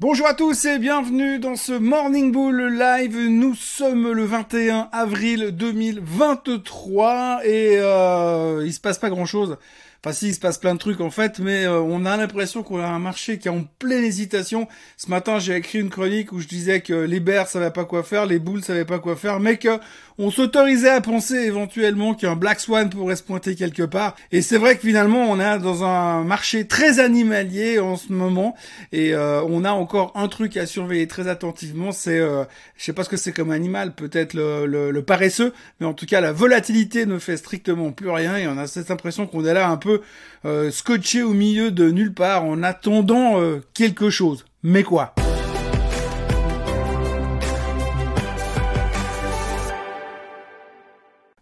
Bonjour à tous et bienvenue dans ce Morning Bull Live. Nous sommes le 21 avril 2023 et euh, il se passe pas grand chose. Enfin si, se passe plein de trucs en fait, mais euh, on a l'impression qu'on a un marché qui est en pleine hésitation. Ce matin, j'ai écrit une chronique où je disais que les bears savaient pas quoi faire, les bulls savaient pas quoi faire, mais que on s'autorisait à penser éventuellement qu'un Black Swan pourrait se pointer quelque part. Et c'est vrai que finalement, on est dans un marché très animalier en ce moment, et euh, on a encore un truc à surveiller très attentivement. C'est, euh, je sais pas ce que c'est comme animal, peut-être le, paresseux, mais en tout cas, la volatilité ne fait strictement plus rien, et on a cette impression qu'on est là un peu euh, scotché au milieu de nulle part en attendant euh, quelque chose. Mais quoi?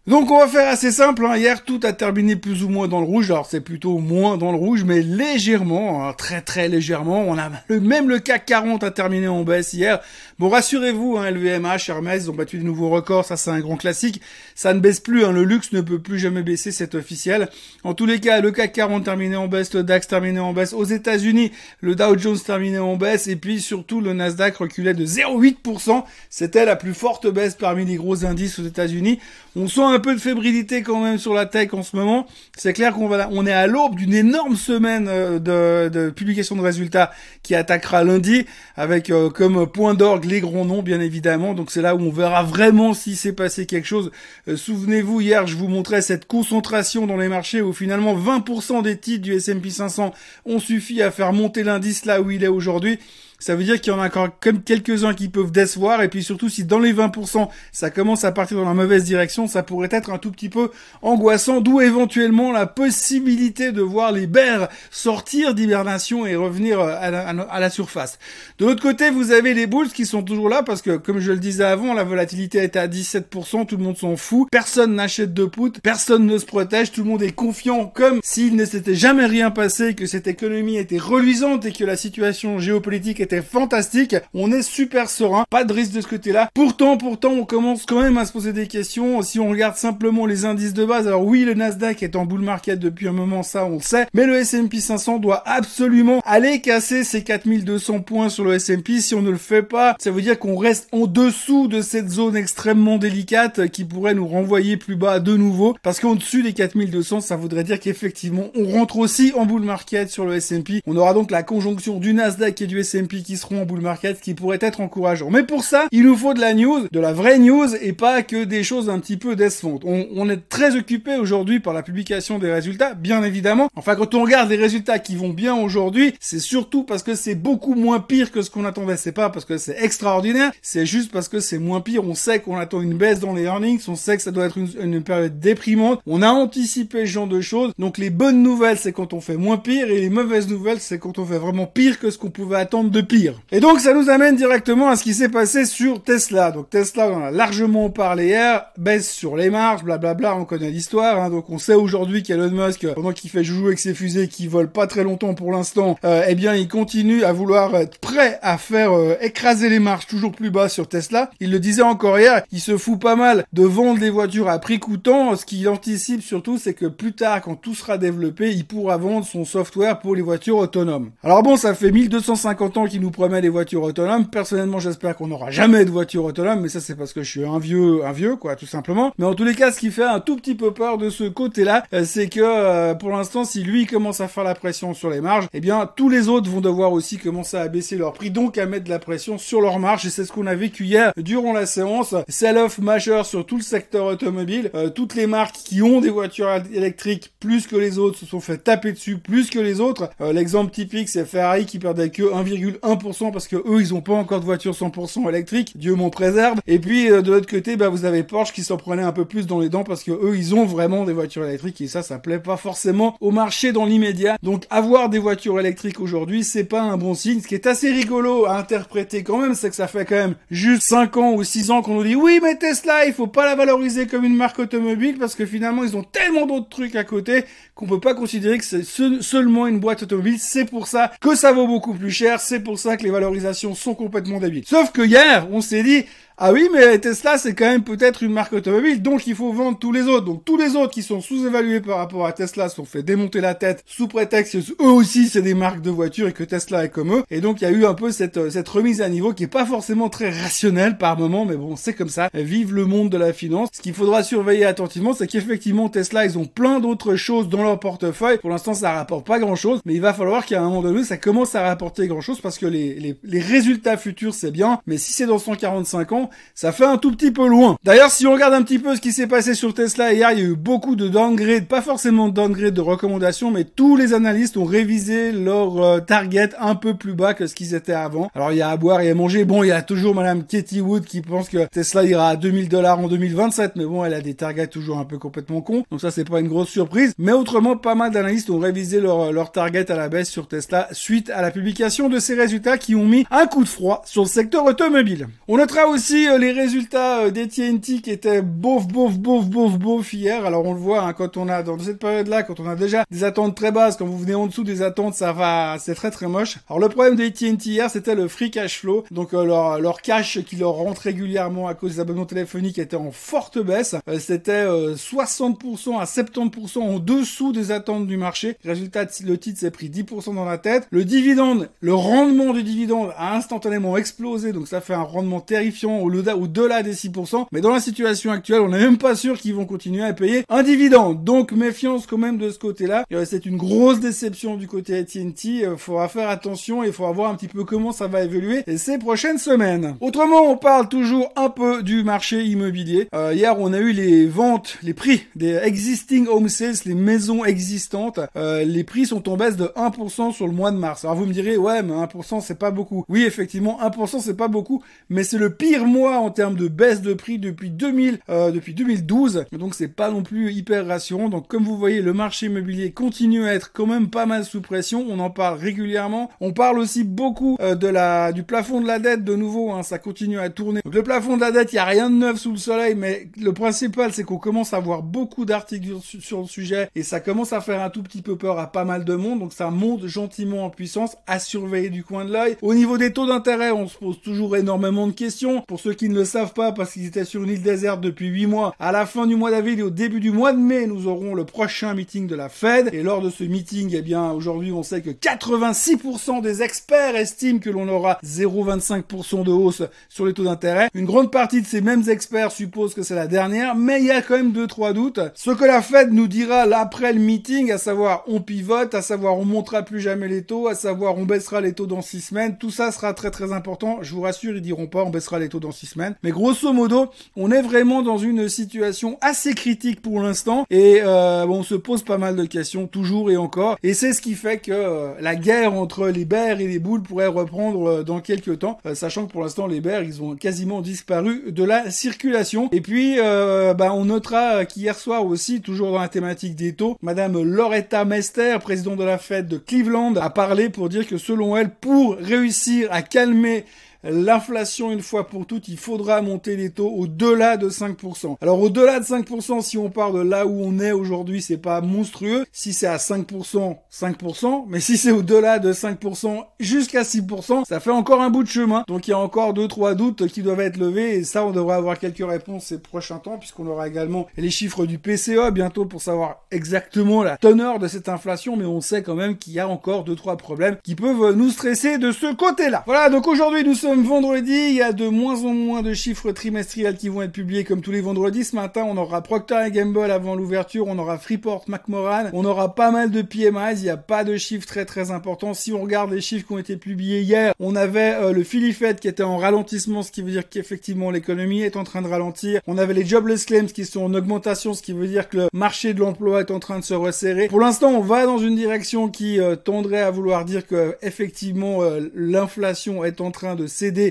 Donc on va faire assez simple. Hein. Hier tout a terminé plus ou moins dans le rouge. Alors c'est plutôt moins dans le rouge, mais légèrement, hein, très très légèrement. On a le, même le CAC 40 a terminé en baisse hier. Bon rassurez-vous, hein, LVMH, Hermès ont battu de nouveaux records. Ça c'est un grand classique. Ça ne baisse plus. Hein. Le luxe ne peut plus jamais baisser. C'est officiel. En tous les cas, le CAC 40 terminé en baisse, le DAX terminé en baisse. Aux États-Unis, le Dow Jones terminé en baisse et puis surtout le Nasdaq reculait de 0,8%. C'était la plus forte baisse parmi les gros indices aux États-Unis. On sent un peu de fébrilité quand même sur la tech en ce moment. C'est clair qu'on va, est à l'aube d'une énorme semaine euh, de, de, publication de résultats qui attaquera lundi avec euh, comme point d'orgue les grands noms bien évidemment. Donc c'est là où on verra vraiment si s'est passé quelque chose. Euh, souvenez-vous hier, je vous montrais cette concentration dans les marchés où finalement 20% des titres du S&P 500 ont suffi à faire monter l'indice là où il est aujourd'hui ça veut dire qu'il y en a encore comme quelques-uns qui peuvent décevoir, et puis surtout si dans les 20%, ça commence à partir dans la mauvaise direction, ça pourrait être un tout petit peu angoissant, d'où éventuellement la possibilité de voir les bears sortir d'hibernation et revenir à la, surface. De l'autre côté, vous avez les bulls qui sont toujours là, parce que comme je le disais avant, la volatilité est à 17%, tout le monde s'en fout, personne n'achète de put, personne ne se protège, tout le monde est confiant comme s'il ne s'était jamais rien passé, que cette économie était reluisante et que la situation géopolitique était fantastique. On est super serein, pas de risque de ce côté-là. Pourtant, pourtant, on commence quand même à se poser des questions. Si on regarde simplement les indices de base, alors oui, le Nasdaq est en bull market depuis un moment, ça on le sait, mais le S&P 500 doit absolument aller casser ses 4200 points sur le S&P. Si on ne le fait pas, ça veut dire qu'on reste en dessous de cette zone extrêmement délicate qui pourrait nous renvoyer plus bas de nouveau. Parce qu'en dessus des 4200, ça voudrait dire qu'effectivement, on rentre aussi en bull market sur le S&P. On aura donc la conjonction du Nasdaq et du S&P qui seront en bull market, qui pourrait être encourageant. Mais pour ça, il nous faut de la news, de la vraie news, et pas que des choses un petit peu décevantes. On, on est très occupé aujourd'hui par la publication des résultats, bien évidemment. Enfin, quand on regarde les résultats qui vont bien aujourd'hui, c'est surtout parce que c'est beaucoup moins pire que ce qu'on attendait. C'est pas parce que c'est extraordinaire, c'est juste parce que c'est moins pire. On sait qu'on attend une baisse dans les earnings, on sait que ça doit être une, période déprimante. On a anticipé ce genre de choses. Donc les bonnes nouvelles, c'est quand on fait moins pire, et les mauvaises nouvelles, c'est quand on fait vraiment pire que ce qu'on pouvait attendre pire. Et donc ça nous amène directement à ce qui s'est passé sur Tesla. Donc Tesla, on en a largement parlé hier, baisse sur les marges, blablabla, on connaît l'histoire. Hein. donc on sait aujourd'hui qu'Elon Musk, pendant qu'il fait joujou avec ses fusées qui volent pas très longtemps pour l'instant, euh, eh bien il continue à vouloir être prêt à faire euh, écraser les marges toujours plus bas sur Tesla. Il le disait encore hier, il se fout pas mal de vendre des voitures à prix coûtant. Ce qu'il anticipe surtout, c'est que plus tard, quand tout sera développé, il pourra vendre son software pour les voitures autonomes. Alors bon, ça fait 1250 ans qu'il nous promet des voitures autonomes. Personnellement, j'espère qu'on n'aura jamais de voiture autonome, mais ça c'est parce que je suis un vieux, un vieux quoi, tout simplement. Mais en tous les cas, ce qui fait un tout petit peu peur de ce côté-là, euh, c'est que euh, pour l'instant, si lui commence à faire la pression sur les marges, eh bien tous les autres vont devoir aussi commencer à baisser leur prix, donc à mettre de la pression sur leurs marges. Et c'est ce qu'on a vécu hier durant la séance. Sell-off majeur sur tout le secteur automobile. Euh, toutes les marques qui ont des voitures électriques plus que les autres se sont fait taper dessus plus que les autres. L'exemple typique, c'est Ferrari qui perdait que 1,1% parce que eux ils ont pas encore de voiture 100% électrique, Dieu m'en préserve. Et puis euh, de l'autre côté, bah vous avez Porsche qui s'en prenait un peu plus dans les dents parce que eux ils ont vraiment des voitures électriques et ça ça plaît pas forcément au marché dans l'immédiat. Donc avoir des voitures électriques aujourd'hui, c'est pas un bon signe. Ce qui est assez rigolo à interpréter quand même, c'est que ça fait quand même juste 5 ans ou 6 ans qu'on nous dit oui mais Tesla, il faut pas la valoriser comme une marque automobile parce que finalement ils ont tellement d'autres trucs à côté qu'on peut pas considérer que c'est seulement une boîte automobile. C'est pour ça que ça vaut beaucoup plus cher, c'est pour ça que les valorisations sont complètement débiles. Sauf que hier, on s'est dit, Ah oui, mais Tesla, c'est quand même peut-être une marque automobile, donc il faut vendre tous les autres. Donc tous les autres qui sont sous-évalués par rapport à Tesla sont fait démonter la tête sous prétexte que eux aussi c'est des marques de voitures et que Tesla est comme eux. Et donc il y a eu un peu cette, euh, cette remise à niveau qui est pas forcément très rationnelle par moment, mais bon, c'est comme ça. Vive le monde de la finance. Ce qu'il faudra surveiller attentivement, c'est qu'effectivement Tesla, ils ont plein d'autres choses dans leur portefeuille. Pour l'instant, ça rapporte pas grand chose, mais il va falloir qu'à un moment donné, ça commence à rapporter grand chose parce que les, les, les résultats futurs, c'est bien, mais si c'est dans 145 ans, ça fait un tout petit peu loin. D'ailleurs, si on regarde un petit peu ce qui s'est passé sur Tesla hier, il y a eu beaucoup de downgrade, pas forcément de downgrade de recommandations, mais tous les analystes ont révisé leur euh, target un peu plus bas que ce qu'ils étaient avant. Alors il y a à boire et à manger. Bon, il y a toujours Madame Katie Wood qui pense que Tesla ira à 2000 dollars en 2027, mais bon, elle a des targets toujours un peu complètement cons. Donc ça, c'est pas une grosse surprise. Mais autrement, pas mal d'analystes ont révisé leur, leur target à la baisse sur Tesla suite à la publication de ces résultats qui ont mis un coup de froid sur le secteur automobile. On notera aussi euh, les résultats euh, qui étaient bof, bof, bof, bof, bof hier. Alors on le voit hein, quand on a dans cette période-là, quand on a déjà des attentes très basses, quand vous venez en dessous des attentes, ça va, c'est très très moche. Alors le problème des TNT hier, c'était le free cash flow, donc euh, leur, leur cash qui leur rentre régulièrement à cause des abonnements téléphoniques était en forte baisse. c'était 60% à 70% en dessous des attentes du marché. Résultat, le titre s'est pris 10% dans la tête. Le dividende, le rendement du dividende a instantanément explosé, donc ça fait un rendement terrifiant au-delà des 6%. Mais dans la situation actuelle, on n'est même pas sûr qu'ils vont continuer à payer un dividende. Donc méfiance quand même de ce côté-là. Euh, c'est une grosse déception du côté AT&T. Euh, faudra faire attention et il faudra voir un petit peu comment ça va évoluer ces prochaines semaines. Autrement, on parle toujours un peu du marché immobilier. Euh, hier, on a eu les ventes, les prix des existing home sales, les maisons existantes. les prix sont en baisse de 1% sur le mois de mars. Alors vous me direz, ouais, mais 1% c'est pas beaucoup. Oui, effectivement, 1% c'est pas beaucoup, mais c'est le pire en termes de baisse de prix depuis 2000, depuis 2012. Donc c'est pas non plus hyper rassurant. Donc comme vous voyez, le marché immobilier continue à être quand même pas mal sous pression. On en parle régulièrement. On parle aussi beaucoup euh, de la du plafond de la dette de nouveau. Hein, ça continue à tourner. Le plafond de la dette, il y a rien de neuf sous le soleil, mais le principal, c'est qu'on commence à voir beaucoup d'articles sur, le sujet et ça commence à faire un tout petit peu peur à pas mal de monde. Donc ça monte gentiment en puissance, à surveiller du coin de l'œil. Au niveau des taux d'intérêt, on se pose toujours énormément de questions. Ceux qui ne le savent pas, parce qu'ils étaient sur une île déserte depuis 8 mois, à la fin du mois d'avril et au début du mois de mai, nous aurons le prochain meeting de la Fed. Et lors de ce meeting, eh bien, aujourd'hui, on sait que 86% des experts estiment que l'on aura 0,25% de hausse sur les taux d'intérêt. Une grande partie de ces mêmes experts supposent que c'est la dernière, mais il y a quand même deux, trois doutes. Ce que la Fed nous dira après le meeting, à savoir on pivote, à savoir on montera plus jamais les taux, à savoir on baissera les taux dans six semaines, tout ça sera très très important. Je vous rassure, ils diront pas on baissera les taux dans six semaines. Mais grosso modo, on est vraiment dans une situation assez critique pour l'instant et euh, on se pose pas mal de questions toujours et encore. Et c'est ce qui fait que euh, la guerre entre les bears et les boules pourrait reprendre euh, dans quelques temps, sachant que pour l'instant les bears ils ont quasiment disparu de la circulation. Et puis bah, on notera qu'hier soir aussi, toujours dans la thématique des taux, Madame Loretta Mester, présidente de la Fed de Cleveland, a parlé pour dire que selon elle, pour réussir à calmer l'inflation une fois pour toutes, il faudra monter les taux au-delà de 5%. Alors au-delà de 5%, si on part de là où on est aujourd'hui, c'est pas monstrueux. Si c'est à 5%, 5%, mais si c'est au-delà de 5% jusqu'à 6%, ça fait encore un bout de chemin. Donc il y a encore deux trois doutes qui doivent être levés et ça on devrait avoir quelques réponses ces prochains temps puisqu'on aura également les chiffres du PCE bientôt pour savoir exactement la teneur de cette inflation, mais on sait quand même qu'il y a encore deux trois problèmes qui peuvent nous stresser de ce côté-là. Voilà, donc aujourd'hui nous sommes vendredi, il y a de moins en moins de chiffres trimestriels qui vont être publiés comme tous les vendredis. Ce matin, on aura Procter Gamble avant l'ouverture, on aura Freeport McMoran, on aura pas mal de PMIs, il n'y a pas de chiffres très très importants. Si on regarde les chiffres qui ont été publiés hier, on avait euh, le Philly Fed qui était en ralentissement, ce qui veut dire qu'effectivement l'économie est en train de ralentir. On avait les jobless claims qui sont en augmentation, ce qui veut dire que le marché de l'emploi est en train de se resserrer. Pour l'instant, on va dans une direction qui euh, tendrait à vouloir dire que effectivement euh, l'inflation est en train de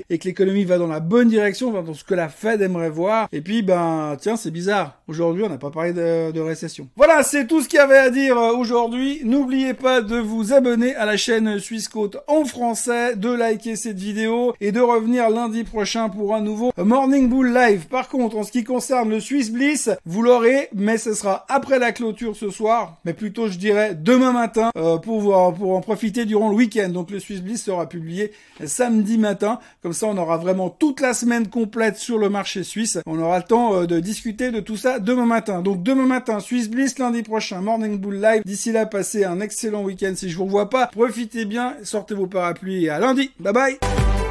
et que l'économie va dans la bonne direction, dans ce que la Fed aimerait voir. Et puis, ben, tiens, c'est bizarre. Aujourd'hui, on n'a pas parlé de, récession. Voilà, c'est tout ce qu'il y avait à dire euh, aujourd'hui. N'oubliez pas de vous abonner à la chaîne Suisse Côte en français, de liker cette vidéo et de revenir lundi prochain pour un nouveau Morning Bull Live. Par contre, en ce qui concerne le Swiss Bliss, vous l'aurez, mais ce sera après la clôture ce soir, mais plutôt, je dirais, demain matin, euh, pour, pour en profiter durant le week-end. Donc, le Swiss Bliss sera publié samedi matin. Comme ça, on aura vraiment toute la semaine complète sur le marché suisse. On aura le temps euh, de discuter de tout ça demain matin. Donc demain matin, Swiss Bliss, lundi prochain, Morning Bull Live. D'ici là, passez un excellent week-end si je vous revois pas. Profitez bien, sortez vos parapluies et à lundi. Bye bye